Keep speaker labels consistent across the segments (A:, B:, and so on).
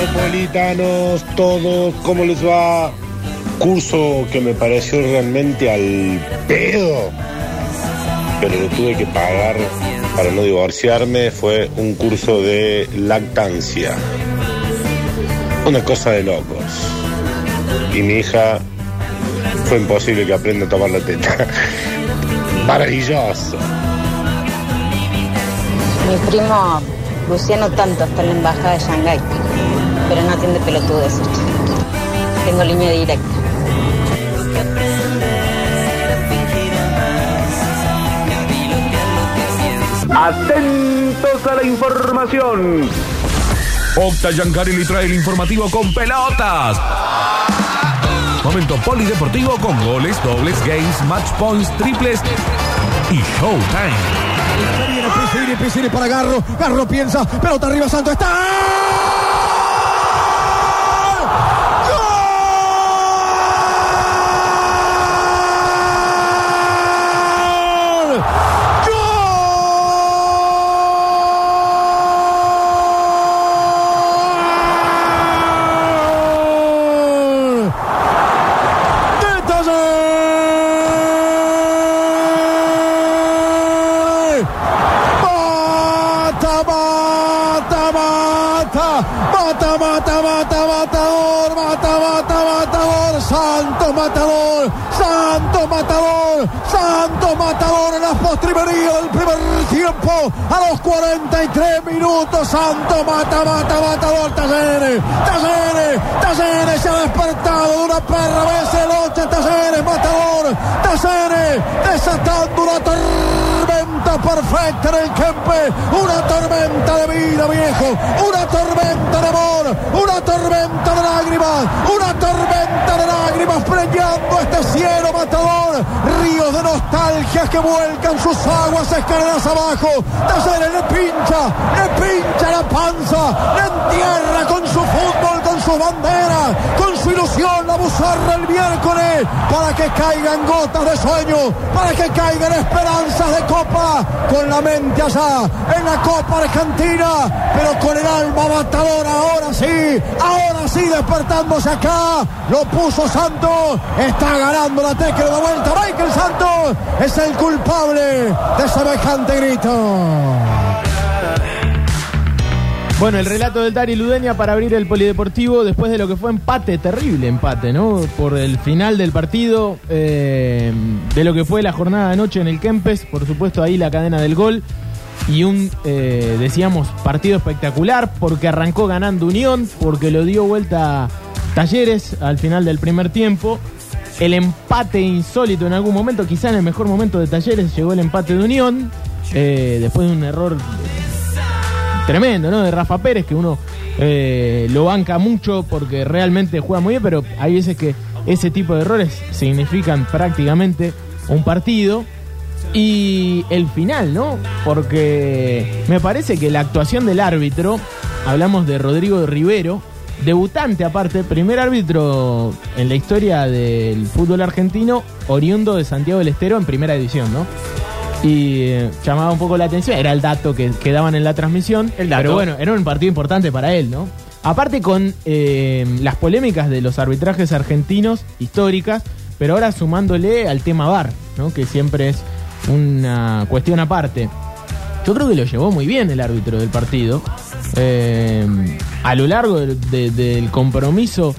A: Metropolitanos, todos, ¿cómo les va? Curso que me pareció realmente al pedo, pero lo tuve que pagar para no divorciarme, fue un curso de lactancia. Una cosa de locos. Y mi hija fue imposible que aprenda a tomar la teta. Maravilloso.
B: Mi primo Luciano tanto está en la embajada de Shanghái, pero no atiende pelotudes. Tengo línea directa.
C: Atentos a la información.
D: Octa Yancari le trae el informativo con pelotas. Momento polideportivo con goles, dobles, games, match points, triples y showtime.
E: Viene Piscini, Piscini para Garro. Garro piensa, pelota arriba, Santo está. ¡Gol! ¡Gol! ¡De Taller! ¡Mata, mata, mata! ¡Mata, mata, mata, matador! ¡Mata, mata, matador! ¡Santo matador! ¡Santo matador! ¡Santo matador en la postrimería del primer A los 43 minutos, Santo mata, mata, matador, Talleres, Talleres, Talleres se ha despertado de una perra vez el 8, Talleres, matador, Talleres, desatando una tormenta perfecta en el Kempe, una tormenta de vida, viejo, una tormenta de amor, una tormenta de lágrimas, una tormenta de lágrimas preñando este cielo matador, ríos de nostalgias que vuelcan sus aguas escaleras abajo, Talleres le pincha, le pincha la panza, le entierra con su fútbol, con su bandera, con su ilusión la buzarra el miércoles, para que caigan gotas de sueño, para que caigan esperanzas de copa, con la mente allá, en la Copa Argentina, pero con el alma matadora, ahora sí, ahora sí despertándose acá, lo puso Santos, está ganando la tecla de vuelta, Michael Santos es el culpable de semejante grito.
F: Bueno, el relato del Dari Ludeña para abrir el polideportivo después de lo que fue empate, terrible empate, ¿no? Por el final del partido, eh, de lo que fue la jornada de anoche en el Kempes, por supuesto ahí la cadena del gol y un, eh, decíamos, partido espectacular porque arrancó ganando Unión, porque lo dio vuelta Talleres al final del primer tiempo. El empate insólito en algún momento, quizá en el mejor momento de Talleres llegó el empate de Unión, eh, después de un error tremendo, ¿no? De Rafa Pérez, que uno eh, lo banca mucho porque realmente juega muy bien, pero hay veces que ese tipo de errores significan prácticamente un partido. Y el final, ¿no? Porque me parece que la actuación del árbitro, hablamos de Rodrigo Rivero, debutante aparte, primer árbitro en la historia del fútbol argentino, oriundo de Santiago del Estero en primera división, ¿no? Y eh, llamaba un poco la atención, era el dato que, que daban en la transmisión, pero bueno, era un partido importante para él, ¿no? Aparte con eh, las polémicas de los arbitrajes argentinos históricas, pero ahora sumándole al tema VAR, ¿no? Que siempre es una cuestión aparte. Yo creo que lo llevó muy bien el árbitro del partido. Eh, a lo largo de- de- del compromiso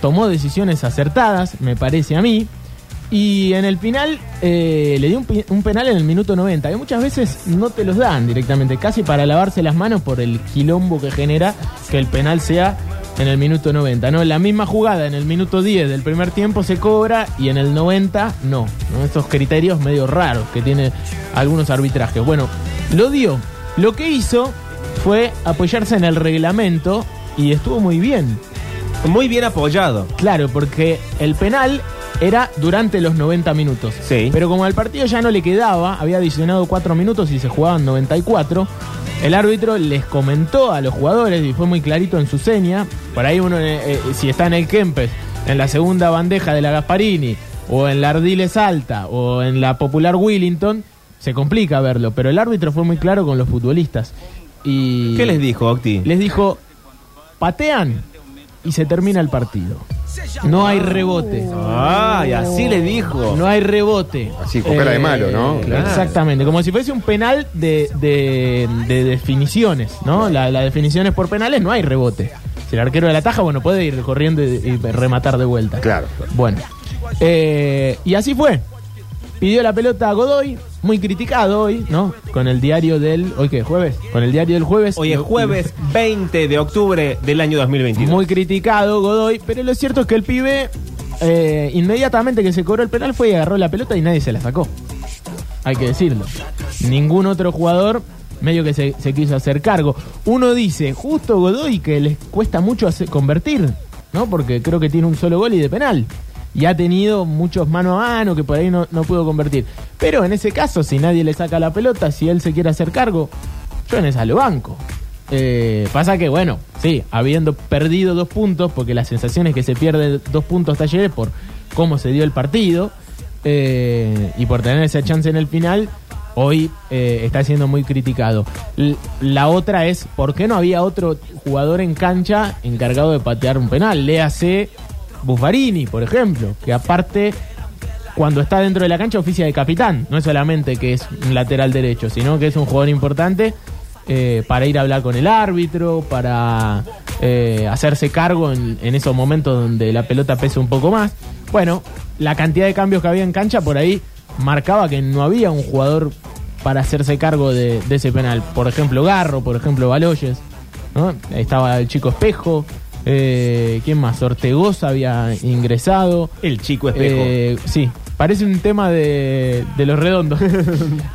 F: tomó decisiones acertadas, me parece a mí. Y en el final eh, le dio un, penal en el minuto 90. Que muchas veces no te los dan directamente, casi para lavarse las manos por el quilombo que genera que el penal sea en el minuto 90. ¿no? La misma jugada en el minuto 10 del primer tiempo se cobra y en el 90 no. ¿no? Estos criterios medio raros que tiene algunos arbitrajes. Bueno, lo dio. Lo que hizo fue apoyarse en el reglamento y estuvo muy bien.
G: Muy bien apoyado.
F: Claro, porque el penal era durante los 90 minutos.
G: Sí.
F: Pero como al partido ya no le quedaba, había adicionado 4 minutos y se jugaban 94, el árbitro les comentó a los jugadores y fue muy clarito en su seña. Por ahí uno, eh, eh, si está en el Kempes, en la segunda bandeja de la Gasparini, o en la Ardiles Alta, o en la popular Willington, se complica verlo. Pero el árbitro fue muy claro con los futbolistas. Y
G: ¿Qué les dijo, Octi?
F: les dijo, patean y se termina el partido. No hay rebote.
G: Ay, así le dijo.
F: No hay rebote.
H: Así, con cara de malo, ¿no?
G: Claro.
F: Exactamente, como si fuese un penal de, de- de definiciones, ¿no? La, la definición es por penales, no hay rebote. Si el arquero de la taja, bueno, puede ir corriendo y, y rematar de vuelta.
H: Claro.
F: Bueno, eh, y así fue. Pidió la pelota a Godoy, muy criticado hoy, ¿no? Con el diario del. ¿Hoy qué? ¿Jueves? Con el diario del jueves.
G: Hoy es jueves 20 de octubre del año 2022.
F: Muy criticado Godoy, pero lo cierto es que el pibe, eh, inmediatamente que se cobró el penal, fue y agarró la pelota y nadie se la sacó. Hay que decirlo. Ningún otro jugador medio que se, se quiso hacer cargo. Uno dice, justo Godoy, que les cuesta mucho hacer- convertir, ¿no? Porque creo que tiene un solo gol y de penal. Y ha tenido muchos mano a mano que por ahí no, no pudo convertir. Pero en ese caso, si nadie le saca la pelota, si él se quiere hacer cargo, yo en esa lo banco. Eh, pasa que, bueno, sí, habiendo perdido dos puntos, porque la sensación es que se pierde dos puntos talleres por cómo se dio el partido, eh, y por tener esa chance en el final, hoy eh, está siendo muy criticado. La otra es, ¿por qué no había otro jugador en cancha encargado de patear un penal? Léase Buffarini, por ejemplo, que aparte cuando está dentro de la cancha oficia de capitán. No es solamente que es un lateral derecho, sino que es un jugador importante eh, para ir a hablar con el árbitro, para eh, hacerse cargo en, esos momentos donde la pelota pesa un poco más. Bueno, la cantidad de cambios que había en cancha por ahí marcaba que no había un jugador para hacerse cargo de, ese penal. Por ejemplo, Garro, por ejemplo, Baloyes. ¿no? Estaba el chico Espejo. Eh, ¿Quién más? Ortegoza había ingresado.
G: El chico espejo.
F: Eh, sí, parece un tema de, de los redondos.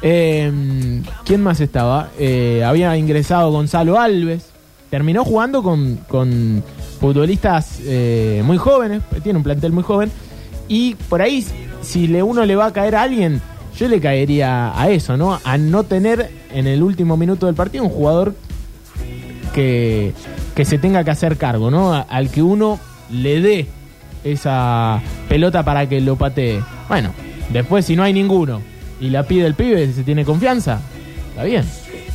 F: Eh, ¿Quién más estaba? Eh, había ingresado Gonzalo Alves. Terminó jugando con, con futbolistas eh, muy jóvenes, tiene un plantel muy joven. Y por ahí, si le, uno le va a caer a alguien, yo le caería a eso, ¿no? A no tener en el último minuto del partido un jugador que, que se tenga que hacer cargo, ¿no? A- al que uno le dé esa pelota para que lo patee. Bueno, después si no hay ninguno y la pide el pibe, si se tiene confianza, está bien.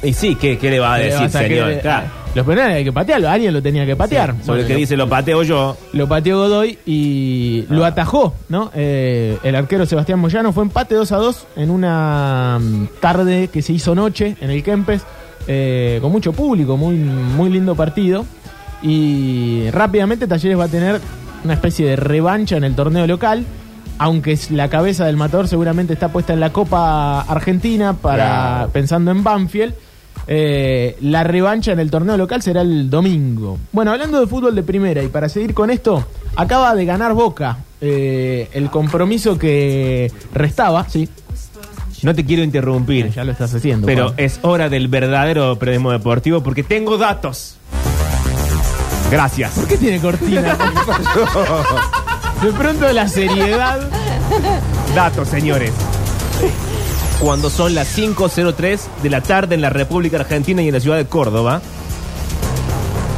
G: y sí, ¿qué, qué le va a decir, señor?
F: que-
G: Claro.
F: Los penales hay que patearlo, alguien lo tenía que patear.
G: Sobre
F: Bueno,
G: el que
F: lo-
G: dice lo pateo yo.
F: lo pateó Godoy y lo atajó, ¿no? Eh, el arquero Sebastián Moyano fue empate 2 a 2 en una mm, tarde que se hizo noche en el Kempes, eh, con mucho público, muy, muy lindo partido. Y rápidamente Talleres va a tener una especie de revancha en el torneo local. Aunque la cabeza del matador seguramente está puesta en la Copa Argentina para
H: Claro.
F: pensando en Banfield. Eh, la revancha en el torneo local será el domingo. Bueno, hablando de fútbol de primera y para seguir con esto, acaba de ganar Boca eh, el compromiso que restaba, sí,
G: No te quiero interrumpir,
F: ya lo estás haciendo.
G: pero
F: Juan.
G: es hora del verdadero periodismo deportivo porque tengo datos. Gracias.
F: ¿Por qué tiene cortina? de pronto la seriedad.
G: Datos, señores. Cuando son las 5.03 de la tarde en la República Argentina y en la ciudad de Córdoba,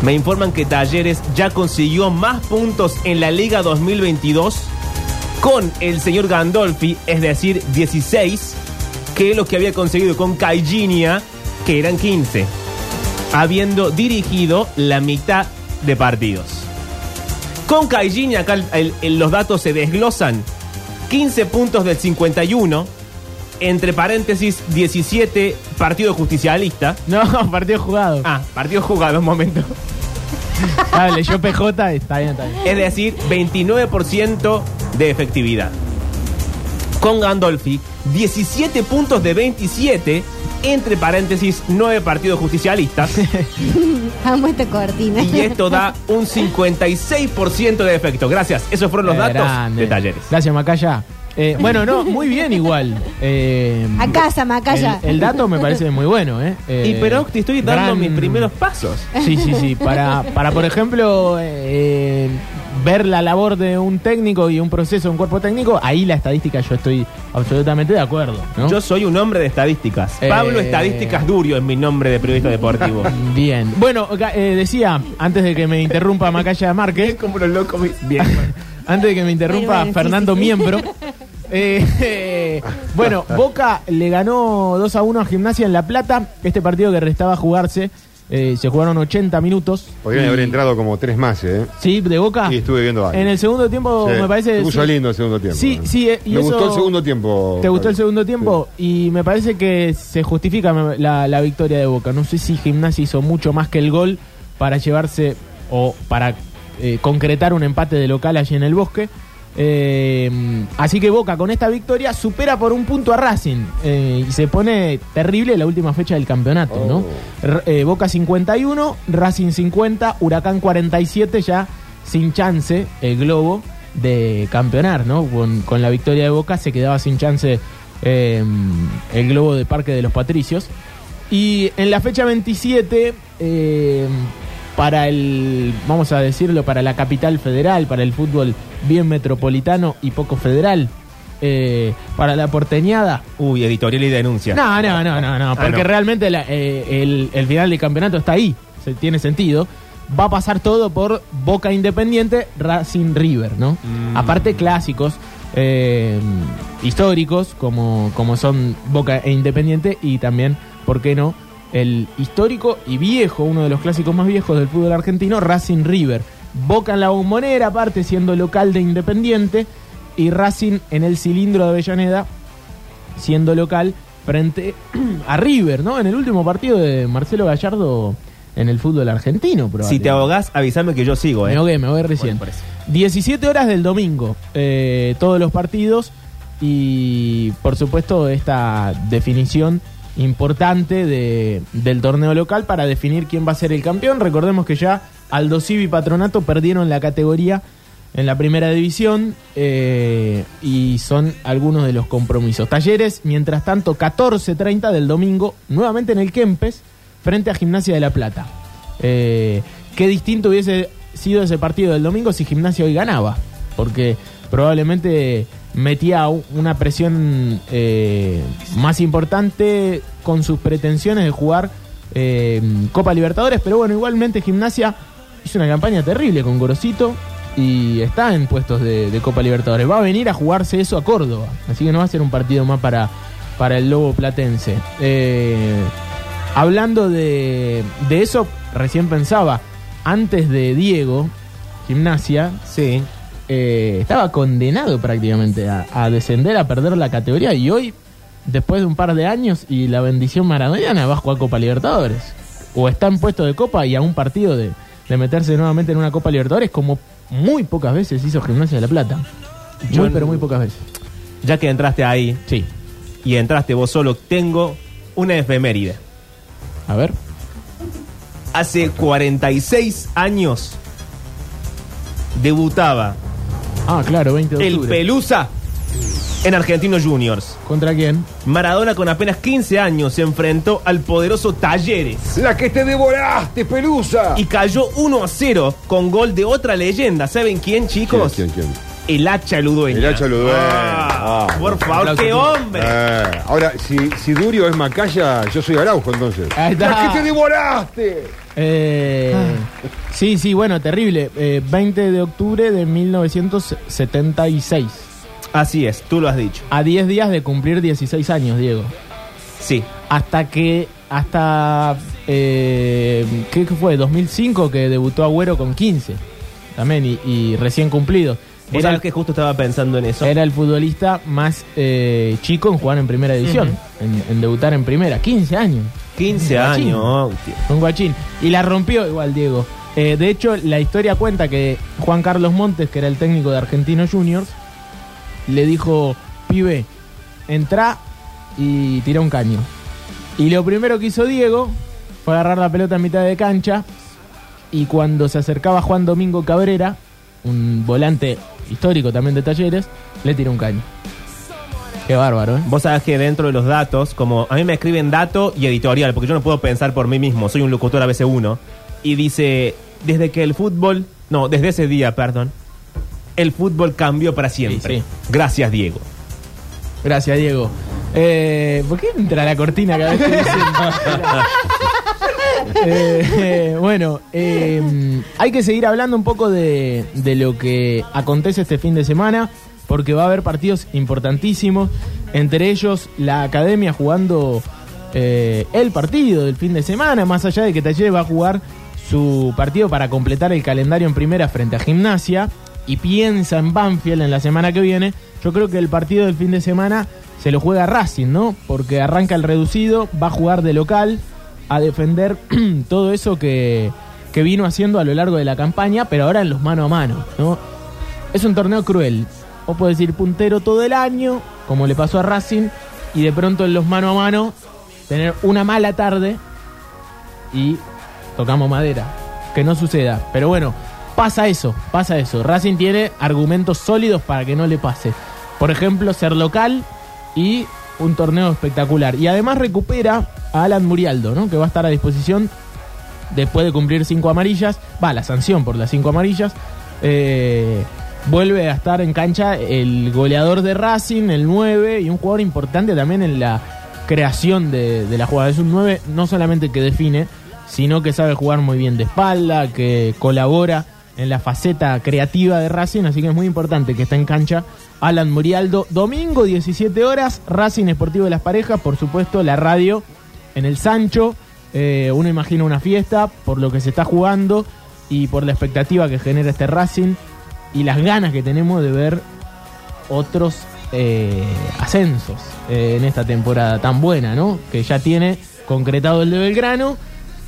G: me informan que Talleres ya consiguió más puntos en la Liga 2022 con el señor Gandolfi, es decir, 16, que lo que había conseguido con Caillinia, que eran 15, habiendo dirigido la mitad de partidos. Con Caillinia, acá el- el- el- los datos se desglosan. 15 puntos del 51, entre paréntesis 17 partido justicialista.
F: No, partido jugado.
G: Ah, partido jugado, un momento.
F: Ah, leyó PJ, está bien, está bien.
G: Es decir, 29% de efectividad. Con Gandolfi, 17 puntos de 27, entre paréntesis 9 partidos justicialistas.
I: Amo esta cortina.
G: y esto da un 56% de efecto. Gracias, esos fueron los
F: Qué
G: datos
F: grande.
G: de talleres.
F: Gracias, Macaya. Eh, bueno, no, muy bien igual. Eh,
I: A casa, Macaya.
F: El, el dato me parece muy bueno, ¿eh? Eh,
G: y pero te estoy dando
F: gran-
G: mis primeros pasos.
F: Sí, sí, sí. Para, para por ejemplo, eh, ver la labor de un técnico y un proceso un cuerpo técnico, ahí la estadística yo estoy absolutamente de acuerdo. ¿no?
G: Yo soy un hombre de estadísticas.
F: Eh,
G: Pablo Estadísticas Durio es mi nombre de periodista deportivo.
F: Bien. Bueno, eh, decía, antes de que me interrumpa Macaya Márquez,
G: como los locos. Bien.
F: antes de que me interrumpa
I: Bueno, bueno, sí,
F: Fernando
I: sí, sí.
F: Miembro. eh, eh, bueno, Boca le ganó 2 a 1 a Gimnasia en La Plata. Este partido que restaba jugarse Eh, se jugaron 80 minutos.
H: Podrían
F: Y-
H: haber entrado como tres más, ¿eh?
F: Sí, de Boca.
H: Y estuve viendo varios.
F: En el segundo tiempo
H: Sí,
F: me parece...
H: Se puso
F: sí.
H: lindo el segundo tiempo.
F: Sí, sí, eh, y
H: Me
F: eso-
H: gustó el segundo tiempo.
F: ¿Te gustó el segundo tiempo? Y me parece que se justifica la, la victoria de Boca. No sé si Gimnasia hizo mucho más que el gol para llevarse o para eh, concretar un empate de local allí en el bosque. Eh, así que Boca con esta victoria supera por un punto a Racing eh, y se pone terrible la última fecha del campeonato, ¿no? R- eh, Boca 51, Racing 50, Huracán 47 ya sin chance el globo de campeonar, ¿no? Con, con la victoria de Boca se quedaba sin chance el globo de Parque de los Patricios. Y en la fecha 27, eh, para el, vamos a decirlo, para la capital federal, para el fútbol bien metropolitano y poco federal, eh, para la porteñada.
G: Uy, editorial y denuncia.
F: No, no, no, no, no,
G: Ah,
F: porque
G: no.
F: realmente la- eh, el, el final del campeonato está ahí, se, tiene sentido. Va a pasar todo por Boca Independiente, Racing River, ¿no?
G: Mm.
F: Aparte clásicos eh, históricos como, como son Boca e Independiente y también, ¿por qué no? El histórico y viejo, uno de los clásicos más viejos del fútbol argentino, Racing River. Boca en la bombonera, aparte siendo local de Independiente, y Racing en el cilindro de Avellaneda, siendo local frente a River, ¿no? En el último partido de Marcelo Gallardo en el fútbol argentino,
G: Si te ahogás, avísame que yo sigo, ¿eh?
F: Me ahogué, me ahogué recién.
G: Bueno, por eso.
F: 17 horas del domingo, eh, todos los partidos y por supuesto esta definición importante de- del torneo local para definir quién va a ser el campeón. Recordemos que ya Aldo Civi y Patronato perdieron la categoría en la primera división eh, y son algunos de los compromisos. Talleres, mientras tanto, 14.30 del domingo, nuevamente en el Kempes, frente a Gimnasia de La Plata. Eh, qué distinto hubiese sido ese partido del domingo si Gimnasia hoy ganaba, porque probablemente metía una presión eh, más importante con sus pretensiones de jugar eh, Copa Libertadores, pero bueno, igualmente Gimnasia hizo una campaña terrible con Gorosito y está en puestos de, de Copa Libertadores. Va a venir a jugarse eso a Córdoba, así que no va a ser un partido más para, para el Lobo Platense. Eh, hablando de, de eso, recién pensaba, antes de Diego, Gimnasia,
G: Sí.
F: Eh, estaba condenado prácticamente a, a descender, a perder la categoría y hoy, después de un par de años y la bendición maradoniana, va a jugar Copa Libertadores. O está en puesto de Copa y a un partido de, de meterse nuevamente en una Copa Libertadores como muy pocas veces hizo Gimnasia de la Plata.
G: Yo
F: Muy, pero muy pocas veces.
G: Ya que entraste ahí
F: Sí.
G: y entraste vos solo, tengo una efeméride.
F: A ver.
G: Hace 46 años debutaba
F: Ah, claro, 20 de
G: el
F: octubre.
G: Pelusa en Argentinos Juniors.
F: ¿Contra quién?
G: Maradona con apenas 15 años se enfrentó al poderoso Talleres
H: ¡La que te devoraste, pelusa!
G: y cayó 1 a 0 con gol de otra leyenda. ¿Saben quién, chicos?
H: ¿Quién, quién, quién?
G: El Hacha Ludueña.
H: El Hacha Ludueña.
G: Ah,
H: Ah,
G: por favor, qué hombre.
H: Eh, ahora, si, si Durio es Macaya, yo soy Araujo entonces.
F: Ahí está.
H: ¡La que te devoraste!
F: Eh, Sí, sí, bueno, terrible. Eh, 20 de octubre de 1976.
G: Así es, tú lo has dicho.
F: A 10 días de cumplir 16 años, Diego.
G: Sí.
F: Hasta que, hasta, eh, ¿qué fue? 2005 que debutó Agüero con 15. También, y, y recién cumplido.
G: Vos
F: Era el,
G: que justo estaba pensando en eso.
F: era el futbolista más eh, chico en jugar en primera división, en, en debutar en primera. 15 años.
G: 15
F: Guachín.
G: años. tío.
F: Un guachín. Y la rompió igual Diego. Eh, de hecho, la historia cuenta que Juan Carlos Montes, que era el técnico de Argentinos Juniors, le dijo, pibe, entra y tira un caño. Y lo primero que hizo Diego fue agarrar la pelota en mitad de cancha y cuando se acercaba Juan Domingo Cabrera, un volante histórico también de talleres, le tiró un caño. Qué bárbaro, ¿eh?
G: Vos sabés que dentro de los datos, como a mí me escriben dato y editorial, porque yo no puedo pensar por mí mismo, soy un locutor a veces uno, y dice, desde que el fútbol, no, desde ese día, perdón, el fútbol cambió para siempre.
F: Sí, sí.
G: Gracias, Diego.
F: Gracias, Diego. Eh, ¿Por qué entra la cortina cada vez que dicen? Eh, bueno, eh, hay que seguir hablando un poco de, de lo que acontece este fin de semana, porque va a haber partidos importantísimos, entre ellos la academia jugando eh, el partido del fin de semana, más allá de que Talleres va a jugar su partido para completar el calendario en primera frente a Gimnasia y piensa en Banfield en la semana que viene, yo creo que el partido del fin de semana se lo juega Racing, ¿no? Porque arranca el reducido, va a jugar de local, a defender todo eso que, que vino haciendo a lo largo de la campaña, pero ahora en los mano a mano, ¿no? Es un torneo cruel. O puedes ir puntero todo el año, como le pasó a Racing, y de pronto en los mano a mano tener una mala tarde y tocamos madera. Que no suceda. Pero bueno, pasa eso, pasa eso. Racing tiene argumentos sólidos para que no le pase. Por ejemplo, ser local y un torneo espectacular. Y además recupera Alan Murialdo, ¿no? Que va a estar a disposición después de cumplir cinco amarillas. Va, la sanción por las cinco amarillas. Eh, vuelve a estar en cancha el goleador de Racing, el 9, y un jugador importante también en la creación de, de la jugada. Es un 9 no solamente que define, sino que sabe jugar muy bien de espalda, que colabora en la faceta creativa de Racing, así que es muy importante que está en cancha Alan Murialdo. Domingo, 17 horas, Racing Esportivo de las Parejas, por supuesto, la radio en el Sancho. Eh, uno imagina una fiesta por lo que se está jugando y por la expectativa que genera este Racing y las ganas que tenemos de ver otros eh, ascensos eh, en esta temporada tan buena, ¿no? Que ya tiene concretado el de Belgrano,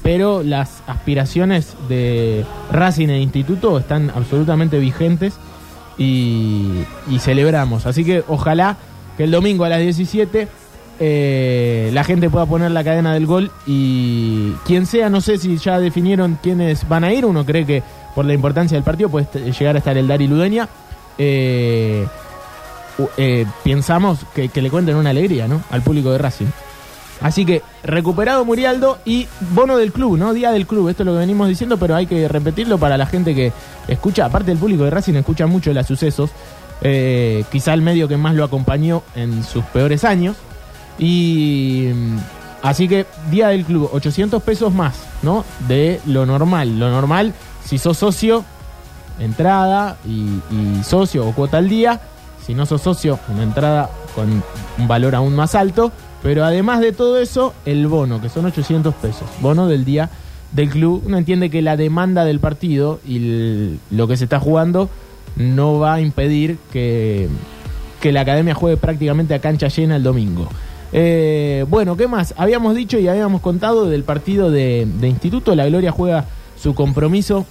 F: pero las aspiraciones de Racing e Instituto están absolutamente vigentes y, y celebramos. Así que ojalá que el domingo a las 17 eh, la gente pueda poner la cadena del gol y quien sea, no sé si ya definieron quiénes van a ir, uno cree que por la importancia del partido puede llegar a estar el Dari Ludeña. Eh, eh, pensamos que, le cuenten una alegría ¿no? al público de Racing. Así que recuperado Murialdo y bono del club, ¿no? Día del club, esto es lo que venimos diciendo, pero hay que repetirlo para la gente que escucha, aparte del público de Racing, escucha mucho las sucesos, eh, quizá el medio que más lo acompañó en sus peores años. Y mm, así que día del club, 800 pesos más, ¿no? De lo normal. Lo normal, si sos socio, entrada y, socio o cuota al día. Si no sos socio, una entrada con un valor aún más alto. Pero además de todo eso, el bono, que son 800 pesos. Bono del día del club. Uno entiende que la demanda del partido y lo que se está jugando no va a impedir que, que la academia juegue prácticamente a cancha llena el domingo. Eh, bueno, ¿qué más? Habíamos dicho y habíamos contado del partido de, de Instituto. La Gloria juega su compromiso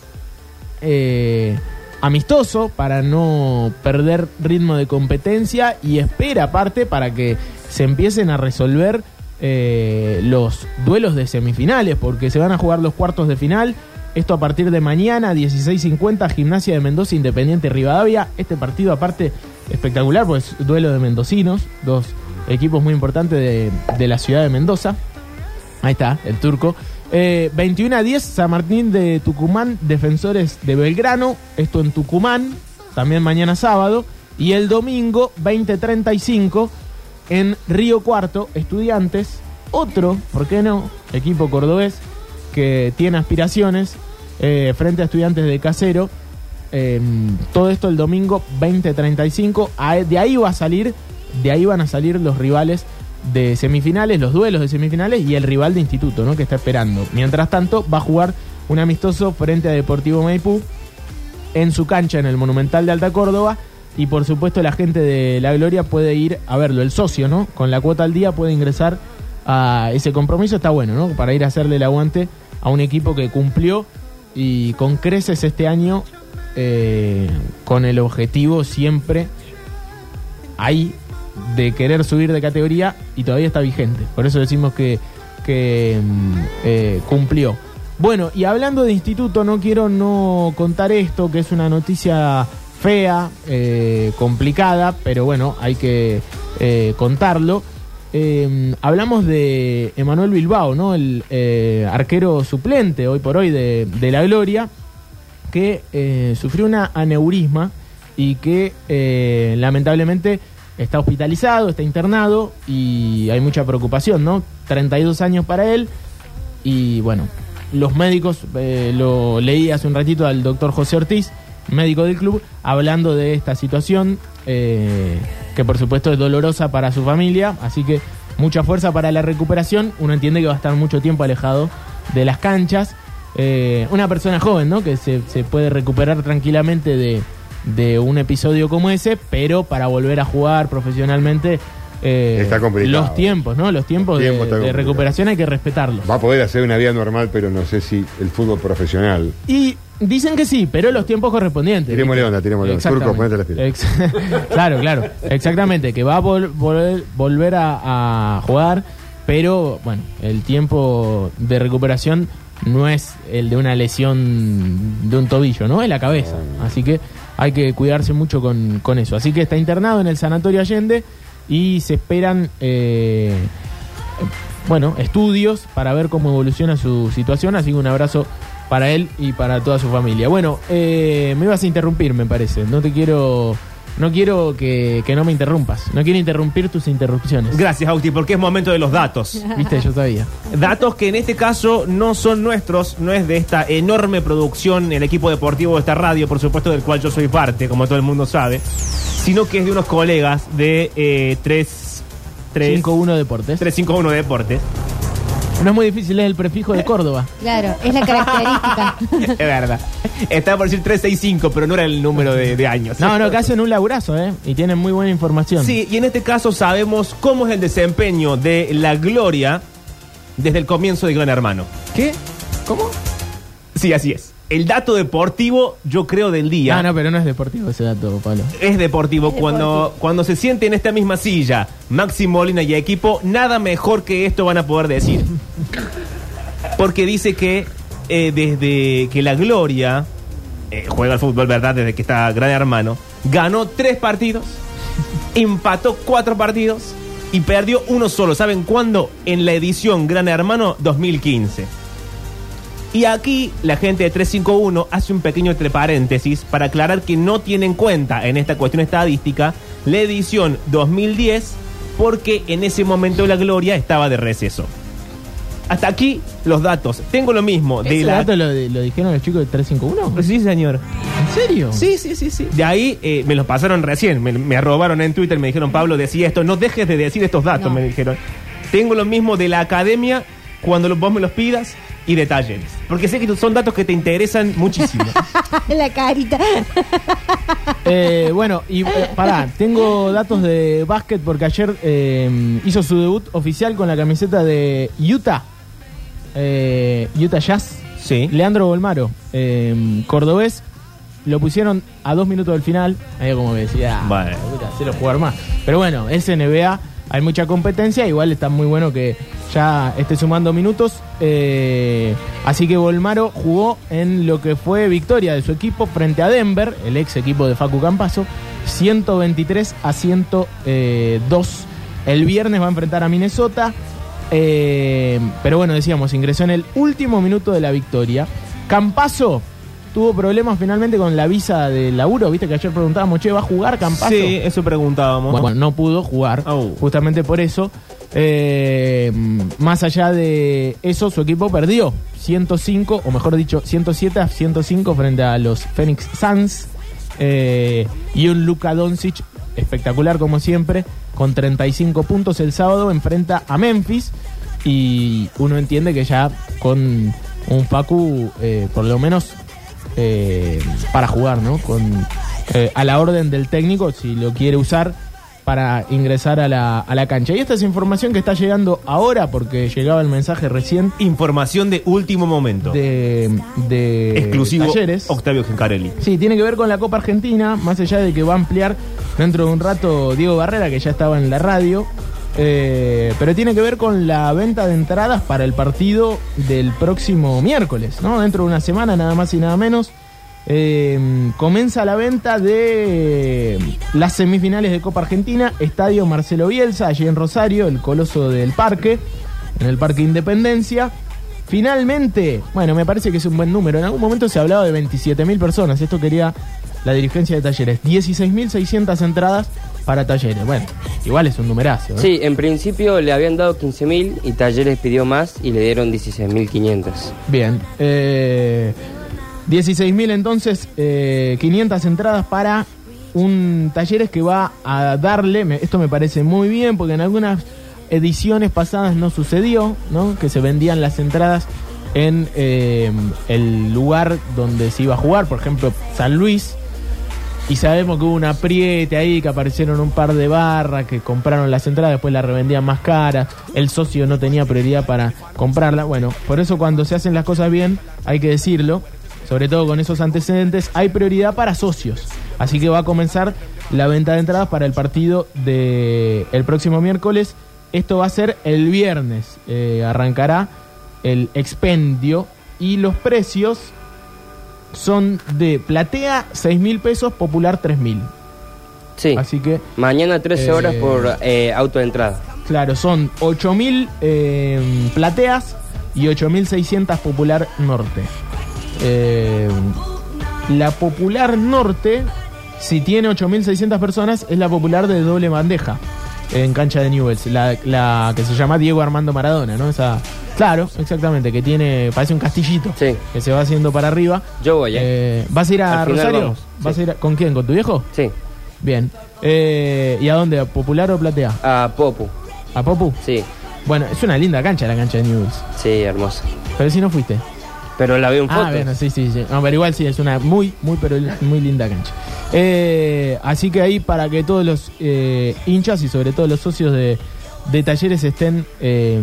F: eh, amistoso para no perder ritmo de competencia y espera aparte para que se empiecen a resolver eh, los duelos de semifinales porque se van a jugar los cuartos de final. Esto a partir de mañana, 16.50, Gimnasia de Mendoza, Independiente Rivadavia. Este partido aparte espectacular, pues duelo de mendocinos, dos equipos muy importantes de, la ciudad de Mendoza. Ahí está, el turco. Eh, 21 a 10, San Martín de Tucumán, Defensores de Belgrano. Esto en Tucumán, también mañana sábado. Y el domingo, 20-35, en Río Cuarto, Estudiantes. Otro, ¿por qué no? Equipo cordobés que tiene aspiraciones eh, frente a Estudiantes de Casero. Eh, todo esto el domingo 20-35. A- De ahí va a salir, de ahí van a salir los rivales de semifinales, los duelos de semifinales y el rival de instituto, ¿no? Que está esperando. Mientras tanto, va a jugar un amistoso frente a Deportivo Maipú en su cancha en el Monumental de Alta Córdoba. Y por supuesto la gente de La Gloria puede ir a verlo. El socio, ¿no? Con la cuota al día puede ingresar a ese compromiso. Está bueno, ¿no? Para ir a hacerle el aguante a un equipo que cumplió y con creces este año eh, con el objetivo siempre ahí de querer subir de categoría y todavía está vigente. Por eso decimos que, que mm, eh, cumplió. Bueno, y hablando de instituto, no quiero no contar esto, que es una noticia fea, eh, complicada, pero bueno, hay que eh, contarlo. Eh, hablamos de Emanuel Bilbao, ¿no? El arquero suplente hoy por hoy de, de la Gloria, que sufrió una aneurisma y que lamentablemente está hospitalizado, está internado y hay mucha preocupación, ¿no? 32 años para él y bueno, los médicos, eh, lo leí hace un ratito al doctor José Ortiz, médico del club, hablando de esta situación, eh, que por supuesto es dolorosa para su familia, así que mucha fuerza para la recuperación. Uno entiende que va a estar mucho tiempo alejado de las canchas. Eh, una persona joven, ¿no? Que se, se puede recuperar tranquilamente de, de un episodio como ese, pero para volver a jugar profesionalmente. eh,
H: Está complicado.
F: Los tiempos, ¿no? Los tiempos,
H: Los
F: de-
H: tiempos
F: recuperación hay que respetarlos.
H: Va a poder hacer una vida normal, pero no sé si el fútbol profesional.
F: Y dicen que sí, pero los tiempos correspondientes.
H: Tirémosle onda, tirémosle onda. Turco, ponete las pilas.
F: Ex- claro, claro. Exactamente, que va a vol- volver, volver a, a jugar, pero bueno, el tiempo de recuperación no es el de una lesión de un tobillo, ¿no? Es la cabeza. Así que hay que cuidarse mucho con, con eso. Así que está internado en el Sanatorio Allende y se esperan. eh, bueno, estudios para ver cómo evoluciona su situación, así que un abrazo para él y para toda su familia. Bueno, eh, me ibas a interrumpir, me parece. No te quiero, no quiero que, que no me interrumpas. No quiero interrumpir tus interrupciones.
G: Gracias, Auti, porque es momento de los datos.
F: Viste, yo sabía.
G: Datos que en este caso no son nuestros, no es de esta enorme producción, el equipo deportivo de esta radio, por supuesto, del cual yo soy parte, como todo el mundo sabe, sino que es de unos colegas de eh, 3, 3,
F: 5-1 Deportes.
G: 351 Deportes.
F: No es muy difícil, es el prefijo de Córdoba.
I: Claro, es la característica.
G: es verdad. Estaba por decir 365, pero no era el número de, de años.
F: No, no, que hacen un laburazo, ¿eh? Y tienen muy buena información.
G: Sí, y en este caso sabemos cómo es el desempeño de la Gloria desde el comienzo de Gran Hermano.
F: ¿Qué? ¿Cómo?
G: Sí, así es. El dato deportivo, yo creo, del día.
F: Ah, no, pero no es deportivo ese dato, Pablo.
G: Es deportivo.
I: Es
G: Cuando,
I: deportivo.
G: cuando se siente en esta misma silla, Maxi Molina y equipo, nada mejor que esto van a poder decir. Porque dice que eh, desde que la Gloria eh, juega al fútbol, ¿verdad? Desde que está Gran Hermano, ganó tres partidos, empató cuatro partidos y perdió uno solo. ¿Saben cuándo? En la edición Gran Hermano 2015. Y aquí la gente de 351 hace un pequeño entre paréntesis para aclarar que no tiene en cuenta en esta cuestión estadística la edición 2010 porque en ese momento la gloria estaba de receso. Hasta aquí los datos. Tengo lo mismo de
F: ¿Ese
G: la...
F: dato lo, lo dijeron los chicos de 351?
G: Sí, señor.
F: ¿En serio?
G: Sí, sí, sí, sí. De ahí eh, me los pasaron recién. Me, me arrobaron en Twitter, me dijeron, Pablo, decía esto. No dejes de decir estos datos,
I: No.
G: me dijeron. Tengo lo mismo de la academia cuando lo- vos me los pidas y de talleres. Porque sé que son datos que te interesan muchísimo.
I: la carita.
F: Eh, bueno, y eh, pará, tengo datos de básquet porque ayer eh, hizo su debut oficial con la camiseta de Utah. Eh, Utah Jazz.
G: sí.
F: Leandro Bolmaro, eh, cordobés. Lo pusieron a dos minutos del final. Ahí como que decía,
G: Bueno.
F: puta, hacerlo jugar más. Pero bueno, es NBA, hay mucha competencia. Igual está muy bueno que ya esté sumando minutos. Eh, así que Bolmaro jugó en lo que fue victoria de su equipo frente a Denver, el ex equipo de Facu Campazo, 123 a 102. El viernes va a enfrentar a Minnesota. Eh, pero bueno, decíamos, ingresó en el último minuto de la victoria. Campazo tuvo problemas finalmente con la visa de laburo. Viste que ayer preguntábamos, che, ¿va a jugar Campazo?
G: Sí, eso preguntábamos.
F: Bueno, no pudo jugar, justamente por eso. Eh, más allá de eso, su equipo perdió 105, o mejor dicho, 107 a 105 frente a los Phoenix Suns. Eh, y un Luka Doncic espectacular como siempre, con 35 puntos el sábado, enfrenta a Memphis. Y uno entiende que ya con un Facu, eh, por lo menos eh, para jugar, ¿no? Con, eh, a la orden del técnico, si lo quiere usar para ingresar a la, a la cancha. Y esta es información que está llegando ahora, porque llegaba el mensaje recién
G: Información de último momento.
F: de, de
G: Exclusivo
F: Talleres.
G: Octavio Gencarelli.
F: Sí, tiene que ver con la Copa Argentina, más allá de que va a ampliar dentro de un rato Diego Barrera, que ya estaba en la radio. eh, pero tiene que ver con la venta de entradas para el partido del próximo miércoles, ¿no? Dentro de una semana, nada más y nada menos. eh, comienza la venta de las semifinales de Copa Argentina, Estadio Marcelo Bielsa, allí en Rosario, el coloso del parque, en el Parque Independencia. Finalmente, bueno, me parece que es un buen número. En algún momento se hablaba de 27.000 personas. Esto quería la dirigencia de Talleres. 16.600 entradas para Talleres. Bueno, igual es un numerazo. ¿eh?
J: Sí, en principio le habían dado 15.000 y Talleres pidió más y le dieron 16.500.
F: Bien. Eh, 16.000 entonces, eh, 500 entradas para un Talleres que va a darle, me- esto me parece muy bien, porque en algunas ediciones pasadas no sucedió, ¿no? Que se vendían las entradas en eh, el lugar donde se iba a jugar, por ejemplo, San Luis. Y sabemos que hubo un apriete ahí, que aparecieron un par de barras que compraron las entradas, después las revendían más caras. El socio no tenía prioridad para comprarla. Bueno, por eso cuando se hacen las cosas bien, hay que decirlo, sobre todo con esos antecedentes, hay prioridad para socios. Así que va a comenzar la venta de entradas para el partido de el próximo miércoles. Esto va a ser el viernes. Eh, arrancará el expendio y los precios son de platea 6 mil pesos, popular 3 mil.
J: Sí.
F: Así que,
J: Mañana 13
F: Eh,
J: horas por eh, auto de entrada.
F: claro, son 8 mil eh, plateas y 8.600 popular norte. Eh, la popular norte, si tiene 8.600 personas, es la popular de doble bandeja en cancha de Newells, la, la que se llama Diego Armando Maradona, ¿no? Esa, claro, exactamente, que tiene, parece un castillito
J: Sí.
F: que se va haciendo para arriba.
J: Yo voy, ¿eh?
F: Eh, ¿Vas a ir a Rosario?
J: vamos,
F: ¿Vas
J: sí.
F: a ir a- con quién? ¿Con tu viejo?
J: Sí.
F: Bien. Eh, ¿Y a dónde? ¿A ¿Popular o Platea?
J: A Popu.
F: ¿A Popu?
J: Sí.
F: Bueno, es una linda cancha la cancha de Newells.
J: Sí, hermosa.
F: Pero si no fuiste.
J: Pero la veo en fotos.
F: Ah, bueno, sí, sí, sí. No, pero igual sí, es una muy, muy, pero muy linda cancha. Eh, así que ahí para que todos los eh, hinchas y sobre todo los socios de, de talleres estén eh,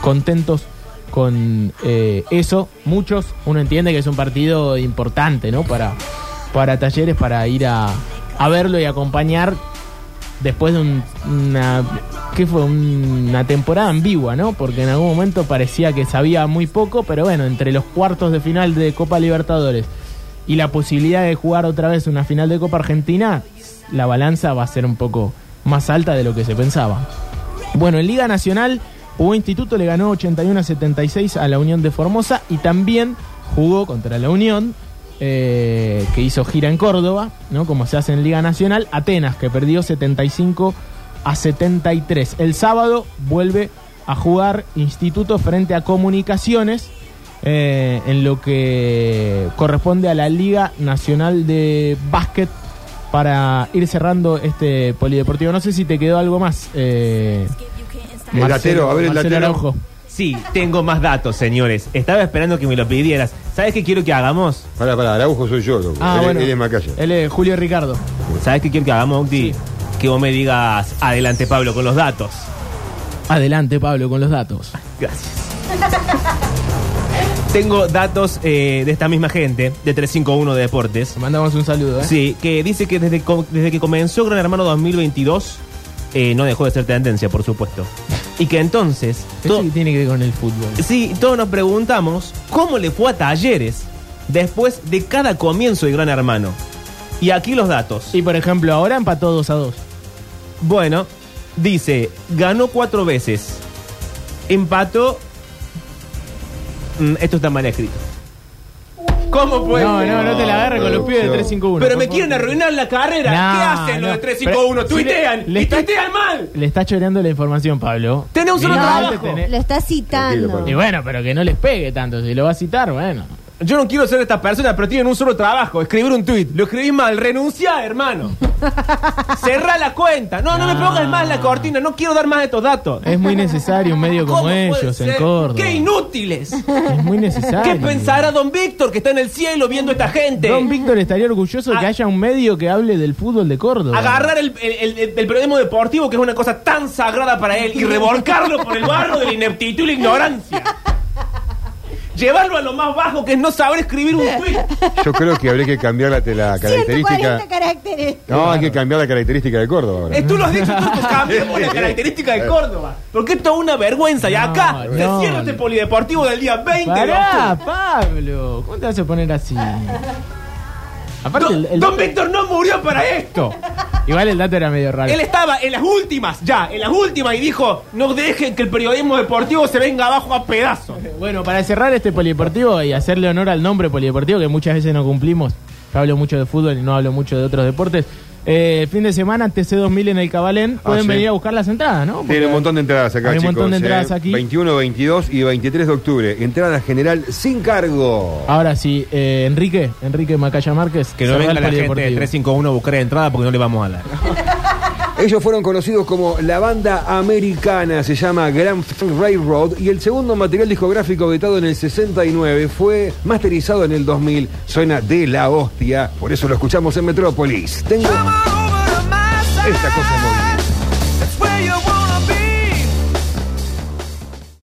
F: contentos con eh, eso. Muchos, uno entiende que es un partido importante, ¿no? Para, para talleres, para ir a, a verlo y acompañar después de un- una ¿qué fue? una temporada ambigua, ¿no? Porque en algún momento parecía que sabía muy poco, pero bueno, entre los cuartos de final de Copa Libertadores y la posibilidad de jugar otra vez una final de Copa Argentina, la balanza va a ser un poco más alta de lo que se pensaba. Bueno, en Liga Nacional, Hugo Instituto le ganó 81 a 76 a la Unión de Formosa y también jugó contra la Unión, eh, que hizo gira en Córdoba, ¿no? Como se hace en Liga Nacional. Atenas, que perdió 75 a 73. El sábado vuelve a jugar Instituto frente a Comunicaciones. eh, en lo que corresponde a la Liga Nacional de Básquet para ir cerrando este polideportivo. No sé si te quedó algo más. eh,
H: El latero, a ver el
F: Marcelo
H: latero.
F: Araujo.
G: Sí, tengo más datos, señores. Estaba esperando que me lo pidieras. ¿Sabes qué quiero que hagamos?
H: Pará, pará, Araujo soy yo, loco.
F: Ah,
H: él,
F: bueno.
H: él es Macaya.
F: Él es Julio Ricardo.
G: ¿Sabes qué quiero que hagamos, Octi? Que vos me digas, adelante Pablo, con los datos.
F: Adelante, Pablo, con los datos.
G: Gracias. Tengo datos eh, de esta misma gente, de 351 Deportes.
F: Te mandamos un saludo, ¿eh?
G: Sí, que dice que desde, que comenzó Gran Hermano 2022, eh, no dejó de ser tendencia, por supuesto. Y que entonces,
F: Eso
G: to-
F: que tiene que ver con el fútbol.
G: sí, todos nos preguntamos cómo le fue a Talleres después de cada comienzo de Gran Hermano. Y aquí los datos.
F: Y por ejemplo, ahora empató 2 a 2.
G: Bueno, dice, ganó cuatro veces. Empató. Mm, esto está mal escrito. ¿Cómo puede
F: No,
G: ser?
F: no, no te la agarres con los pibes de 351.
G: Pero me
F: por
G: quieren arruinar la carrera.
F: No,
G: ¿Qué hacen los de 351?
F: Pero-
G: Tuitean.
F: le- le
G: y
F: está-
G: tuitean mal.
F: Le está choreando la información, Pablo.
G: Tenés un solo trabajo.
F: tenés-
I: Lo está
H: Tranquilo,
I: citando.
H: Pablo.
F: Y bueno, pero que no les pegue tanto. Si lo va a citar, bueno.
G: Yo no quiero ser esta persona, pero tienen un solo trabajo, escribir un tuit. Lo escribís mal, renuncia, hermano. Cerrá la cuenta. No, no, me pongas más la cortina, no quiero dar más de estos datos.
F: Es muy necesario un medio como
G: ¿Cómo puede
F: ellos en
G: ser?
F: Córdoba.
G: ¡Qué inútiles!
F: Es muy necesario.
G: ¿Qué pensará don Víctor que está en el cielo viendo a esta gente?
F: Don Víctor estaría orgulloso de que
G: A-
F: haya un medio que hable del fútbol de Córdoba.
G: Agarrar el, el- el- el periodismo deportivo, que es una cosa tan sagrada para él, y revolcarlo por el barro de la ineptitud y la ignorancia. Llevarlo a lo más bajo, que es no saber escribir un tweet.
H: Yo creo que habría que cambiar la, la
I: 140
H: característica.
I: caracteres.
H: No, hay que cambiar la característica de Córdoba ahora.
G: Eh, Tú lo has dicho, tú tú cambiamos la característica de Córdoba. Porque esto es una vergüenza. Y acá
F: No,
G: cierra este polideportivo del día 20 de
F: Pará. Pablo. ¿Cómo te vas a poner así? Aparte,
G: Don,
F: el, el-
G: don Víctor no murió para esto.
F: Igual el dato era medio raro.
G: Él estaba en las últimas, ya, en las últimas, y dijo: No dejen que el periodismo deportivo se venga abajo a pedazos.
F: Bueno, para cerrar este polideportivo y hacerle honor al nombre polideportivo, que muchas veces no cumplimos, yo hablo mucho de fútbol y no hablo mucho de otros deportes. Eh, fin de semana, TC2000 en el Cabalén. Pueden
H: sí.
F: venir a buscar las entradas, ¿no?
H: Tiene un montón de entradas acá,
F: Hay un
H: chicos.
F: montón de
H: ¿eh?
F: entradas aquí.
H: 21, 22 y 23 de octubre. Entrada general sin cargo.
F: Ahora sí, eh, Enrique, Enrique Macaya Márquez.
G: Que no venga la gente de
F: polideportivo.
G: 351 a buscar entrada porque no le vamos a dar.
H: Ellos fueron conocidos como la banda americana, se llama Grand Railroad, y el segundo material discográfico editado en el 69 fue masterizado en el 2000. Suena de la hostia, por eso lo escuchamos en Metrópolis. Tengo esta cosa